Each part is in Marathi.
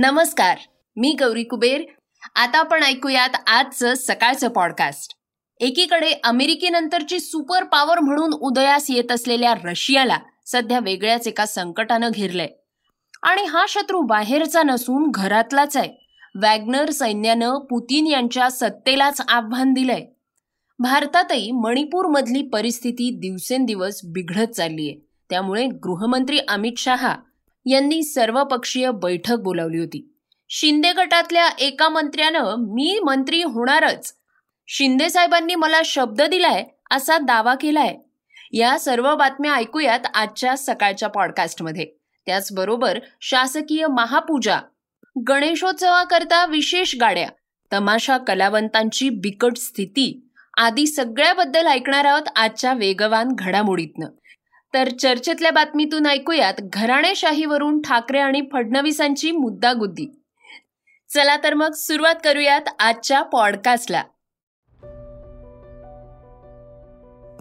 नमस्कार मी गौरी कुबेर. आता आपण ऐकूयात आजचं सकाळचं पॉडकास्ट एकीकडे अमेरिकेनंतरची सुपर पॉवर म्हणून उदयास येत असलेल्या रशियाला सध्या वेगळ्याच एका संकटानं घेरलंय. आणि हा शत्रू बाहेरचा नसून घरातलाच आहे. वॅग्नर सैन्यानं पुतीन यांच्या सत्तेलाच आव्हान दिलंय. भारतातही मणिपूरमधली परिस्थिती दिवसेंदिवस बिघडत चाललीय. त्यामुळे गृहमंत्री अमित शहा यांनी सर्वपक्षीय बैठक बोलावली होती. शिंदे गटातल्या एका मंत्र्यानं मी मंत्री होणारच. शिंदे साहेबांनी मला शब्द दिलाय असा दावा केलाय. या सर्व बातम्या ऐकूयात आजच्या सकाळच्या पॉडकास्टमध्ये. त्याचबरोबर शासकीय महापूजा गणेशोत्सवाकरता विशेष गाड्या तमाशा कलावंतांची बिकट स्थिती आदी सगळ्याबद्दल ऐकणार आहोत आजच्या वेगवान घडामोडीतनं. तर चर्चेतल्या बातमीतून ऐकूयात घराणेशाहीवरून ठाकरे आणि फडणवीसांची मुद्दागुद्दी. चला तर मग सुरुवात करूयात आजच्या पॉडकास्टला.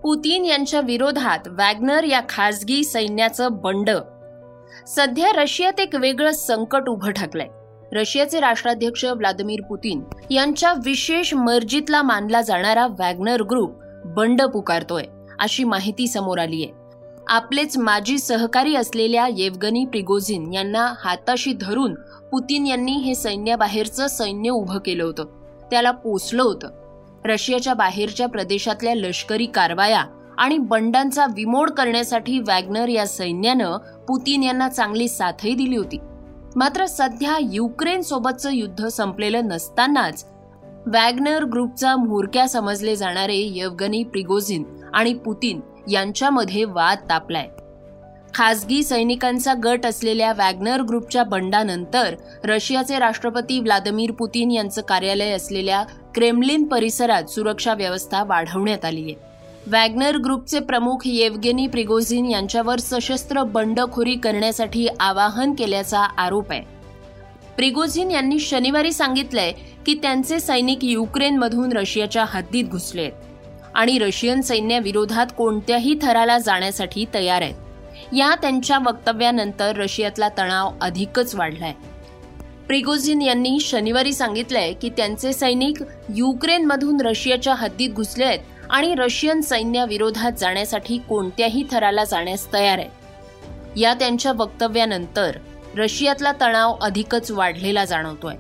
पुतीन यांच्या विरोधात वॅग्नर या खासगी सैन्याचं बंड. सध्या रशियात एक वेगळं संकट उभं ठाकलंय. रशियाचे राष्ट्राध्यक्ष व्लादिमीर पुतीन यांच्या विशेष मर्जीतला मानला जाणारा वॅग्नर ग्रुप बंड पुकारतोय अशी माहिती समोर आली आहे आपलेच माजी सहकारी असलेल्या येवगनी प्रिगोझिन यांना हाताशी धरून पुतीन यांनी हे सैन्याबाहेरचं सैन्य उभं केलं होतं. त्याला पोचलं होतं. रशियाच्या बाहेरच्या प्रदेशातल्या लष्करी कारवाया आणि बंडांचा विमोड करण्यासाठी वॅग्नर या सैन्यानं पुतीन यांना चांगली साथही दिली होती. मात्र सध्या युक्रेन सोबतचं युद्ध संपलेलं नसतानाच वॅग्नर ग्रुपचा म्होरक्या समजले जाणारे यवगनी प्रिगोझिन आणि पुतीन यांच्यामध्ये वाद तापलाय. खासगी सैनिकांचा गट असलेल्या वॅग्नर ग्रुपच्या बंडानंतर रशियाचे राष्ट्रपती व्लादिमीर पुतीन यांचं कार्यालय असलेल्या क्रेमलिन परिसरात सुरक्षा व्यवस्था वाढवण्यात आली आहे. वॅग्नर ग्रुपचे प्रमुख येवगेनी प्रिगोझिन यांच्यावर सशस्त्र बंडखोरी करण्यासाठी आवाहन केल्याचा आरोप आहे. प्रिगोझिन यांनी शनिवारी सांगितलंय की त्यांचे सैनिक युक्रेनमधून रशियाच्या हद्दीत घुसले आहेत. आणि रशियन सैन्याविरोधात कोणत्याही थराला जाण्यासाठी तयार आहेत. या त्यांच्या वक्तव्यानंतर रशियातला तणाव अधिकच वाढलाय. प्रिगोझिन यांनी शनिवारी सांगितलंय की त्यांचे सैनिक युक्रेनमधून रशियाच्या हद्दीत घुसले आहेत आणि रशियन सैन्याविरोधात जाण्यासाठी कोणत्याही थराला जाण्यास तयार आहेत. या त्यांच्या वक्तव्यानंतर रशियातला तणाव अधिकच वाढलेला जाणवतोय.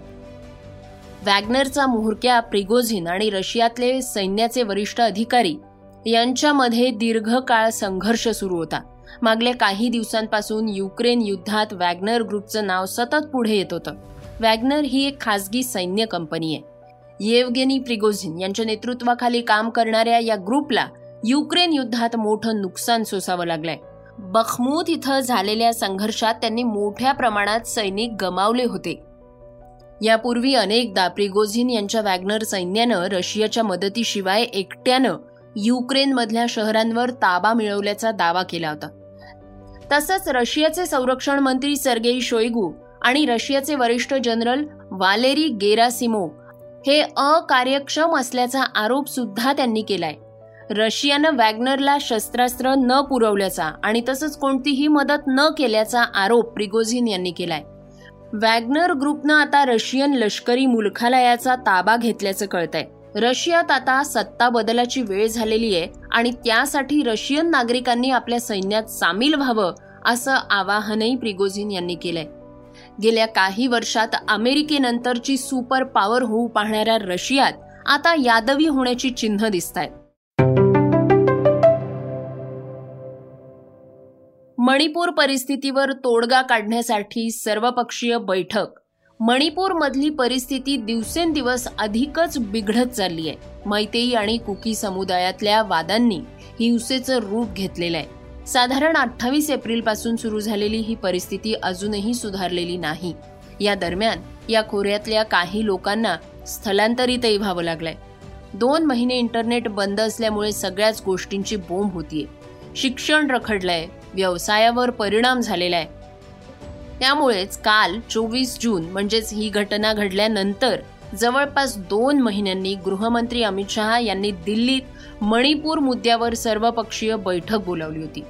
वॅग्नरचा मुहूर्क्या प्रिगोझिन आणि रशियातले सैन्याचे वरिष्ठ अधिकारी यांच्यामध्ये दीर्घकाळ संघर्ष सुरू होता. मागल्या काही दिवसांपासून युक्रेन युद्धात वॅग्नर ग्रुपचं नाव सतत पुढे येत होतं. वॅग्नर ही एक खासगी सैन्य कंपनी आहे. येवगेनी प्रिगोझिन यांच्या नेतृत्वाखाली काम करणाऱ्या या ग्रुपला युक्रेन युद्धात मोठं नुकसान सोसावं लागलंय. बखमूत इथं झालेल्या संघर्षात त्यांनी मोठ्या प्रमाणात सैनिक गमावले होते. यापूर्वी अनेकदा प्रिगोझिन यांच्या वॅग्नर सैन्यानं रशियाच्या मदतीशिवाय एकट्यानं युक्रेनमधल्या शहरांवर ताबा मिळवल्याचा दावा केला होता. तसंच रशियाचे संरक्षण मंत्री सर्गेई शोईगू आणि रशियाचे वरिष्ठ जनरल वालेरी गेरासिमो हे अकार्यक्षम असल्याचा आरोप सुद्धा त्यांनी केलाय. रशियानं वॅग्नरला शस्त्रास्त्र न पुरवल्याचा आणि तसंच कोणतीही मदत न केल्याचा आरोप प्रिगोझिन यांनी केलाय. वॅग्नर ग्रुपनं आता रशियन लष्करी मुलखालयाचा ताबा घेतल्याचं कळतंय. रशियात आता सत्ता बदलाची वेळ झालेली आहे आणि त्यासाठी रशियन नागरिकांनी आपल्या सैन्यात सामील व्हावं असं आवाहनही प्रिगोझिन यांनी केलंय. गेल्या काही वर्षात अमेरिकेनंतरची सुपर पॉवर होऊ पाहणाऱ्या रशियात आता यादवी होण्याची चिन्ह दिसत आहेत मणिपूर परिस्थितीवर तोडगा काढण्यासाठी सर्वपक्षीय बैठक. मणिपूरमधली परिस्थिती दिवसेंदिवस अधिकच बिघडत चालली आहे मैतेई आणि कुकी समुदायातल्या वादांनी हिंसेचं रूप घेतलेलं आहे. साधारण अठ्ठावीस एप्रिलपासून सुरू झालेली ही परिस्थिती अजूनही सुधारलेली नाही. या दरम्यान या खोऱ्यातल्या काही लोकांना स्थलांतरितही व्हावं लागलंय. दोन महिने इंटरनेट बंद असल्यामुळे सगळ्याच गोष्टींची बोंब होतीये. शिक्षण रखडलंय व्यवसायावर परिणाम झालेला आहे. त्यामुळेच काल चोवीस जून म्हणजेच ही घटना घडल्यानंतर जवळपास दोन महिन्यांनी गृहमंत्री अमित शहा यांनी दिल्लीत मणिपूर मुद्द्यावर सर्वपक्षीय बैठक बोलावली होती.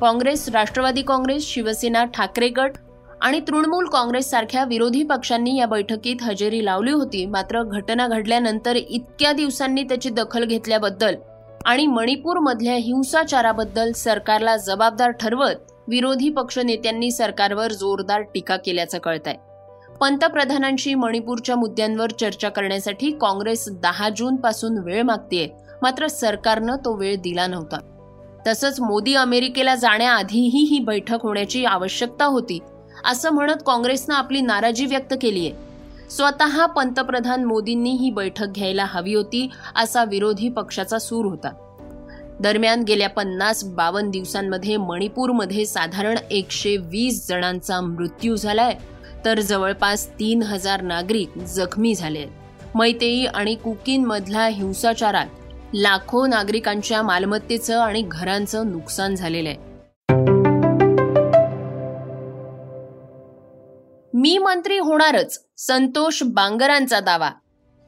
काँग्रेस राष्ट्रवादी काँग्रेस शिवसेना ठाकरे गट आणि तृणमूल काँग्रेस सारख्या विरोधी पक्षांनी या बैठकीत हजेरी लावली होती. मात्र घटना घडल्यानंतर इतक्या दिवसांनी त्याची दखल घेतल्याबद्दल आणि मणिपूरमधल्या हिंसाचाराबद्दल सरकारला जबाबदार ठरवत विरोधी पक्ष नेत्यांनी सरकारवर जोरदार टीका केल्याचं कळत आहे पंतप्रधानांशी मणिपूरच्या मुद्द्यांवर चर्चा करण्यासाठी काँग्रेस दहा जून पासून वेळ मागतेय मात्र सरकारनं तो वेळ दिला नव्हता. तसंच मोदी अमेरिकेला जाण्याआधीही ही बैठक होण्याची आवश्यकता होती असं म्हणत काँग्रेसनं आपली नाराजी व्यक्त केली आहे स्वतः पंतप्रधान मोदींनी ही बैठक घ्यायला हवी होती असा विरोधी पक्षाचा सूर होता. दरम्यान गेल्या पन्नास बावन्न दिवसांमध्ये मणिपूरमध्ये साधारण एकशे वीस जणांचा मृत्यू झालाय तर जवळपास तीन हजार नागरिक जखमी झाले आहेत. मैतेई आणि कुकींमधल्या हिंसाचारात लाखो नागरिकांच्या मालमत्तेचं आणि घरांचं नुकसान झालेलं आहे. मी मंत्री होणारच संतोष बांगरांचा दावा.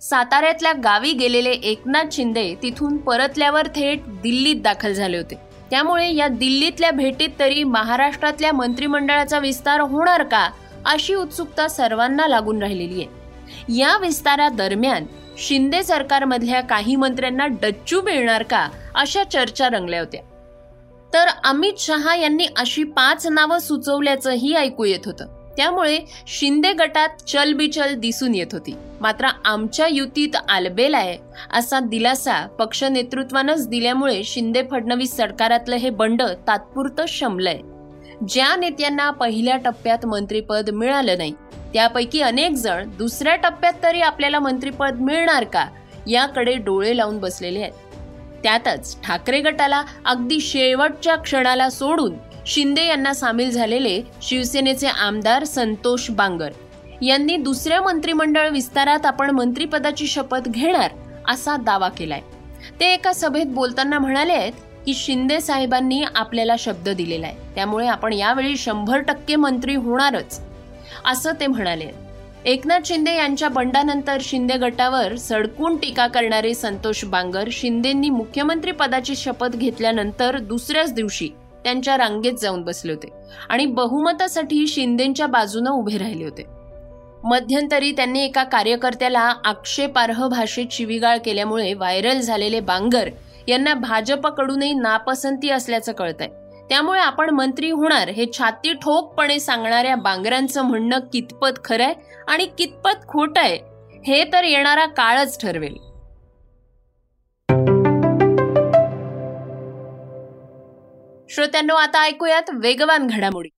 साताऱ्यातल्या गावी गेलेले एकनाथ शिंदे तिथून परतल्यावर थेट दिल्लीत दाखल झाले होते. त्यामुळे या दिल्लीतल्या भेटीत तरी महाराष्ट्रातल्या मंत्रिमंडळाचा विस्तार होणार का अशी उत्सुकता सर्वांना लागून राहिलेली आहे. या विस्तारादरम्यान शिंदे सरकारमधल्या काही मंत्र्यांना डच्चू मिळणार का अशा चर्चा रंगल्या होत्या. तर अमित शहा यांनी अशी पाच नावं सुचवल्याचंही ऐकू येत होतं. त्यामुळे शिंदे गटात चलबिचल दिसून येत होती. मात्र आमच्या युतीत आलबेल आहे असा दिलासा पक्ष नेतृत्वानंच दिल्यामुळे शिंदे फडणवीस सरकारातलं हे बंड तात्पुरतं शमलंय. ज्या नेत्यांना पहिल्या टप्प्यात मंत्रीपद मिळालं नाही त्यापैकी अनेक जण दुसऱ्या टप्प्यात तरी आपल्याला मंत्रीपद मिळणार का याकडे डोळे लावून बसलेले आहेत. त्यातच ठाकरे गटाला अगदी शेवटच्या क्षणाला सोडून शिंदे यांना सामील झालेले शिवसेनेचे आमदार संतोष बांगर. यांनी दुसऱ्या मंत्रिमंडळ विस्तारात आपण मंत्रिपदाची शपथ घेणार असा दावा केलाय. ते एका सभेत बोलताना म्हणाले आहेत की शिंदे साहेबांनी आपल्याला शब्द दिलेला आहे. त्यामुळे आपण यावेळी शंभर टक्के मंत्री होणारच असं ते म्हणाले. एकनाथ शिंदे यांच्या बंडानंतर शिंदे गटावर सडकून टीका करणारे संतोष बांगर शिंदेंनी मुख्यमंत्री पदाची शपथ घेतल्यानंतर दुसऱ्याच दिवशी त्यांच्या रांगेत जाऊन बसले होते आणि बहुमतासाठी शिंदेच्या बाजूने उभे राहिले होते. मध्यंतरी त्यांनी एका कार्यकर्त्याला आक्षेपार्ह भाषेत शिवीगाळ केल्यामुळे व्हायरल झालेले बांगर यांना भाजपकडूनही नापसंती असल्याचं कळत आहे त्यामुळे आपण मंत्री होणार हे छाती ठोकपणे सांगणाऱ्या बांगरांचं म्हणणं कितपत खरंय आणि कितपत खोटं आहे हे तर येणारा काळच ठरवेल. श्रोत्यांनो आता ऐकूयात वेगवान घडामोडी.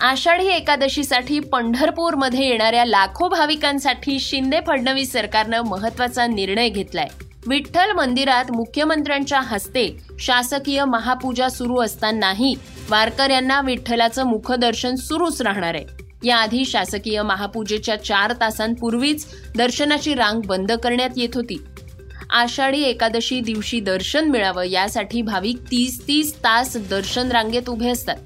आषाढी एकादशीसाठी पंढरपूरमध्ये येणाऱ्या लाखो भाविकांसाठी शिंदे फडणवीस सरकारनं महत्त्वाचा निर्णय घेतलाय. विठ्ठल मंदिरात मुख्यमंत्र्यांच्या हस्ते शासकीय महापूजा सुरू असतानाही वारकऱ्यांना विठ्ठलाचं मुखदर्शन सुरूच राहणार आहे. याआधी शासकीय महापूजेच्या चार तासांपूर्वीच दर्शनाची रांग बंद करण्यात येत होती. आषाढी एकादशी दिवशी दर्शन मिळावं यासाठी भाविक तीस तीस तास दर्शन रांगेत उभे असतात.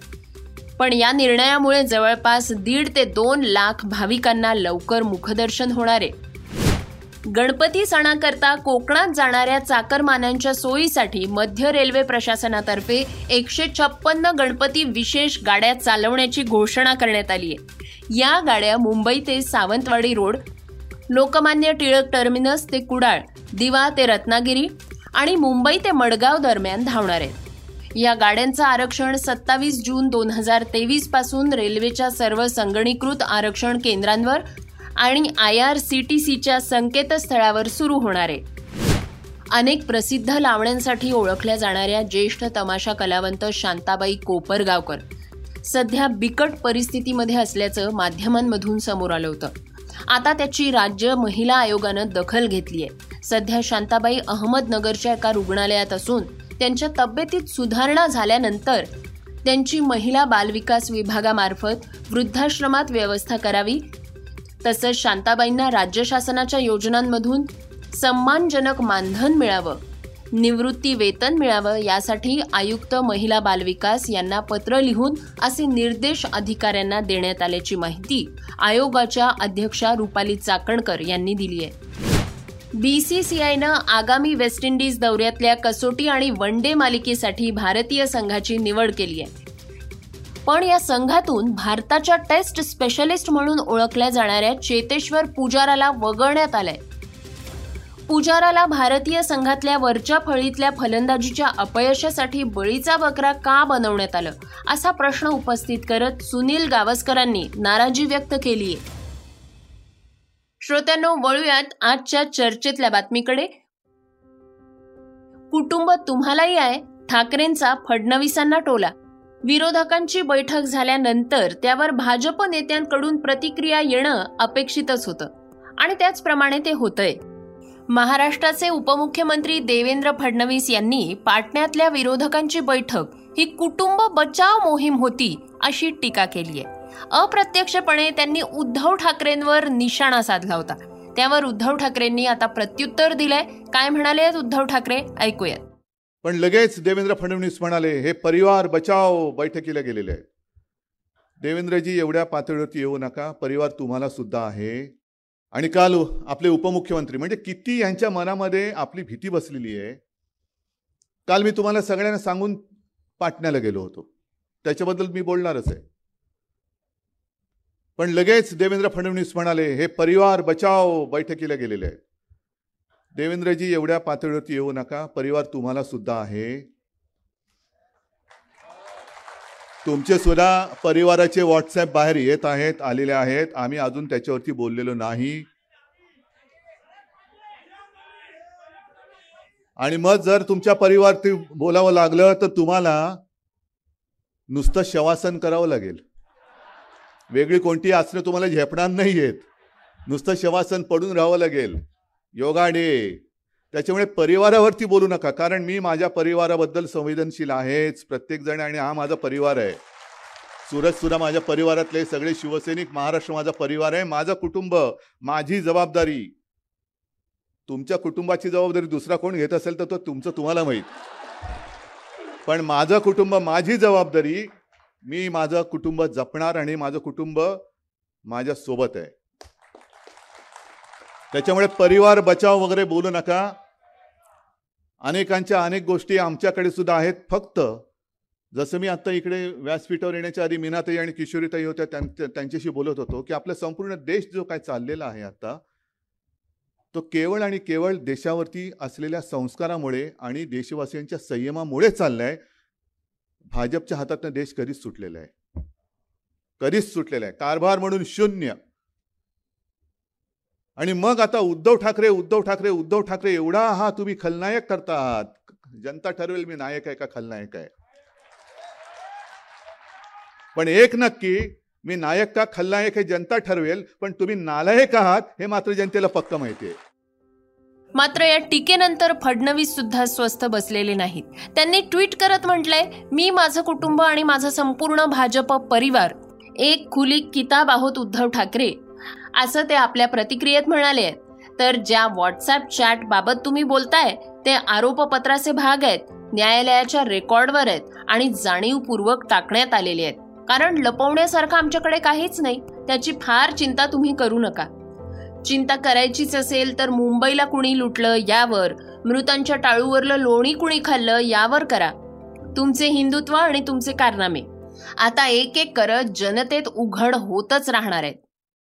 पण या निर्णयामुळे जवळपास दीड ते दोन लाख भाविकांना लवकर मुखदर्शन होणार आहे. गणपती सणाकरता कोकणात जाणाऱ्या चाकरमान्यांच्या सोयीसाठी मध्य रेल्वे प्रशासनातर्फे एकशे छप्पन्न गणपती विशेष गाड्या चालवण्याची घोषणा करण्यात आली आहे. या गाड्या मुंबई ते सावंतवाडी रोड लोकमान्य टिळक टर्मिनस ते कुडाळ दिवा ते रत्नागिरी आणि मुंबई ते मडगाव दरम्यान धावणार. आहेत या गाड्यांचं आरक्षण सत्तावीस जून दोन हजार तेवीसपासून रेल्वेच्या सर्व संगणीकृत आरक्षण केंद्रांवर आणि आय आर सी टी सीच्या संकेतस्थळावर सुरू होणार. आहे अनेक प्रसिद्ध लावण्यांसाठी ओळखल्या जाणाऱ्या ज्येष्ठ तमाशा कलावंत शांताबाई कोपरगावकर सध्या बिकट परिस्थितीमध्ये असल्याचं माध्यमांमधून समोर आलं होतं. आता त्याची राज्य महिला आयोगानं दखल घेतली आहे सध्या शांताबाई अहमदनगरच्या एका रुग्णालयात असून त्यांच्या तब्येतीत सुधारणा झाल्यानंतर त्यांची महिला बालविकास विभागामार्फत वृद्धाश्रमात व्यवस्था करावी तसंच शांताबाईंना राज्य शासनाच्या योजनांमधून सन्मानजनक मानधन मिळावं. निवृत्ती वेतन मिळावं यासाठी आयुक्त महिला बालविकास यांना पत्र लिहून असे निर्देश अधिकाऱ्यांना देण्यात आल्याची माहिती आयोगाच्या अध्यक्षा रुपाली चाकणकर यांनी दिली आहे. बीसीसीआयनं आगामी वेस्ट इंडिज दौऱ्यातल्या कसोटी आणि वन डे मालिकेसाठी भारतीय संघाची निवड केली आहे. पण या संघातून भारताच्या टेस्ट स्पेशलिस्ट म्हणून ओळखल्या जाणाऱ्या चेतेश्वर पुजाराला वगळण्यात आलंय. पुजाराला भारतीय संघातल्या वरच्या फळीतल्या फलंदाजीच्या अपयशासाठी बळीचा बकरा का बनवण्यात आलं? असा प्रश्न उपस्थित करत सुनील गावस्करांनी नाराजी व्यक्त केली आहे. श्रोत्यांनो वळूयात आजच्या चर्चेतल्या बातमीकडे. कुटुंब तुम्हालाही आहे ठाकरेंचा फडणवीसांना टोला. विरोधकांची बैठक झाल्यानंतर त्यावर भाजप नेत्यांकडून प्रतिक्रिया येणं अपेक्षितच होतं. आणि त्याचप्रमाणे ते होतंय. महाराष्ट्राचे उपमुख्यमंत्री देवेंद्र फडणवीस यांनी पाटण्यातल्या विरोधकांची बैठक ही कुटुंब बचाव मोहीम होती अशी टीका केली आहे. अप्रत्यक्षपणे त्यांनी उद्धव ठाकरेंवर निशाणा साधला होता. त्यावर उद्धव ठाकरेंनी आता प्रत्युत्तर दिलंय. काय म्हणाले उद्धव ठाकरे? ऐकूयात. पण लगेच देवेंद्र फडणवीस म्हणाले हे परिवार बचाव बैठकीला गेलेले आहेत. देवेंद्रजी एवढ्या पातळीवरती येऊ नका. परिवार तुम्हाला सुद्धा आहे. आणि काल आपले उपमुख्यमंत्री म्हणजे किती यांच्या मनामध्ये आपली भीती बसलेली आहे काल मी तुम्हाला सगळ्यांना सांगून पाटण्याला गेलो होतो. त्याच्याबद्दल मी बोलणारच आहे. पण लगेच देवेंद्र फडणवीस म्हणाले हे परिवार बचाव बैठकीला गेलेले आहेत. देवेंद्रजी एवढ्या पातळीवरती येऊ नका. परिवार तुम्हाला सुद्धा आहे. तुमचे सुद्धा परिवाराचे व्हॉट्सॲप बाहेर येत आहेत आलेले आहेत. आम्ही अजून त्याच्यावरती बोललेलो नाही. आणि मग जर तुमच्या परिवारती बोलावं लागलं तर तुम्हाला नुसतं शवासन करावं लागेल. वेगळी कोणती आसनं तुम्हाला झेपणार नाही आहेत नुसतं शवासन पडून राहावं लागेल. योगा डे त्याच्यामुळे परिवारावरती बोलू नका. कारण मी माझ्या परिवाराबद्दल संवेदनशील आहेच. प्रत्येकजण आणि हा माझा परिवार आहे. सुरत सुद्धा माझ्या परिवारातले सगळे शिवसैनिक महाराष्ट्र माझा परिवार आहे. माझं कुटुंब माझी जबाबदारी. तुमच्या कुटुंबाची जबाबदारी दुसरा कोण घेत असेल तर तो तुमचं तुम्हाला माहीत. पण माझं कुटुंब माझी जबाबदारी मी माझं कुटुंब जपणार आणि माझं कुटुंब माझ्या सोबत आहे. त्याच्यामुळे परिवार बचाव वगैरे बोलू नका. अनेकांच्या अनेक गोष्टी आमच्याकडे सुद्धा आहेत. फक्त जसं मी आत्ता इकडे व्यासपीठावर येण्याच्या आधी मीनाताई आणि किशोरीताई होत्या त्यांच्याशी बोलत होतो की आपला संपूर्ण देश जो काय चाललेला आहे आता तो केवळ आणि केवळ देशावरती असलेल्या संस्कारामुळे आणि देशवासियांच्या संयमामुळे चाललाय. भाजपच्या हातातनं देश कधीच सुटलेला आहे. कधीच सुटलेला आहे. कारभार म्हणून शून्य. आणि मग आता उद्धव ठाकरे उद्धव ठाकरे उद्धव ठाकरे एवढा हा तुम्ही खलनायक करता आहात जनता ठरवेल मी नायक आहे का खलनायक आहे. पण एक नक्की मी नायक का खलनायक हे जनता ठरवेल पण तुम्ही नालायक आहात हे मात्र जनतेला पक्क माहिती आहे. मात्र या टीकेनंतर फडणवीस सुद्धा स्वस्थ बसलेले नाहीत. त्यांनी ट्विट करत म्हटलंय मी माझं कुटुंब आणि माझा संपूर्ण भाजप परिवार एक खुली किताब आहोत उद्धव ठाकरे. असं ते आपल्या प्रतिक्रियेत म्हणाले. आहेत तर ज्या व्हॉट्सअप चॅट बाबत तुम्ही बोलताय ते आरोपपत्राचे भाग आहेत न्यायालयाच्या रेकॉर्डवर आहेत आणि जाणीवपूर्वक टाकण्यात आलेले आहेत. कारण लपवण्यासारखं आमच्याकडे काहीच नाही. त्याची फार चिंता तुम्ही करू नका. चिंता करायचीच असेल तर मुंबईला कुणी लुटलं यावर. मृतांच्या टाळूवरलं लोणी कुणी खाल्लं यावर करा. तुमचे हिंदुत्व आणि तुमचे कारनामे. आता एक एक करत जनतेत उघड होतच राहणार आहेत.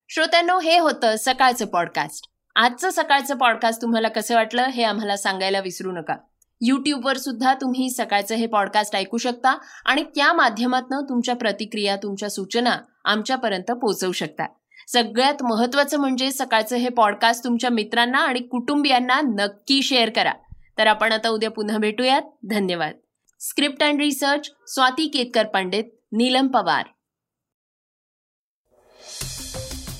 श्रोत्यांनो हे होतं सकाळचं पॉडकास्ट आजचं सकाळचं पॉडकास्ट तुम्हाला कसं वाटलं हे आम्हाला सांगायला विसरू नका. यूट्यूबवर सुद्धा तुम्ही सकाळचं हे पॉडकास्ट ऐकू शकता आणि त्या माध्यमातून तुमच्या प्रतिक्रिया तुमच्या सूचना आमच्यापर्यंत पोहोचवू शकता. सगळ्यात महत्वाचं म्हणजे सकाळचं हे पॉडकास्ट तुमच्या मित्रांना आणि कुटुंबियांना नक्की शेअर करा. तर आपण आता उद्या पुन्हा भेटूयात. धन्यवाद. Script and research Swati Ketkar Pandit Neelam Pawar.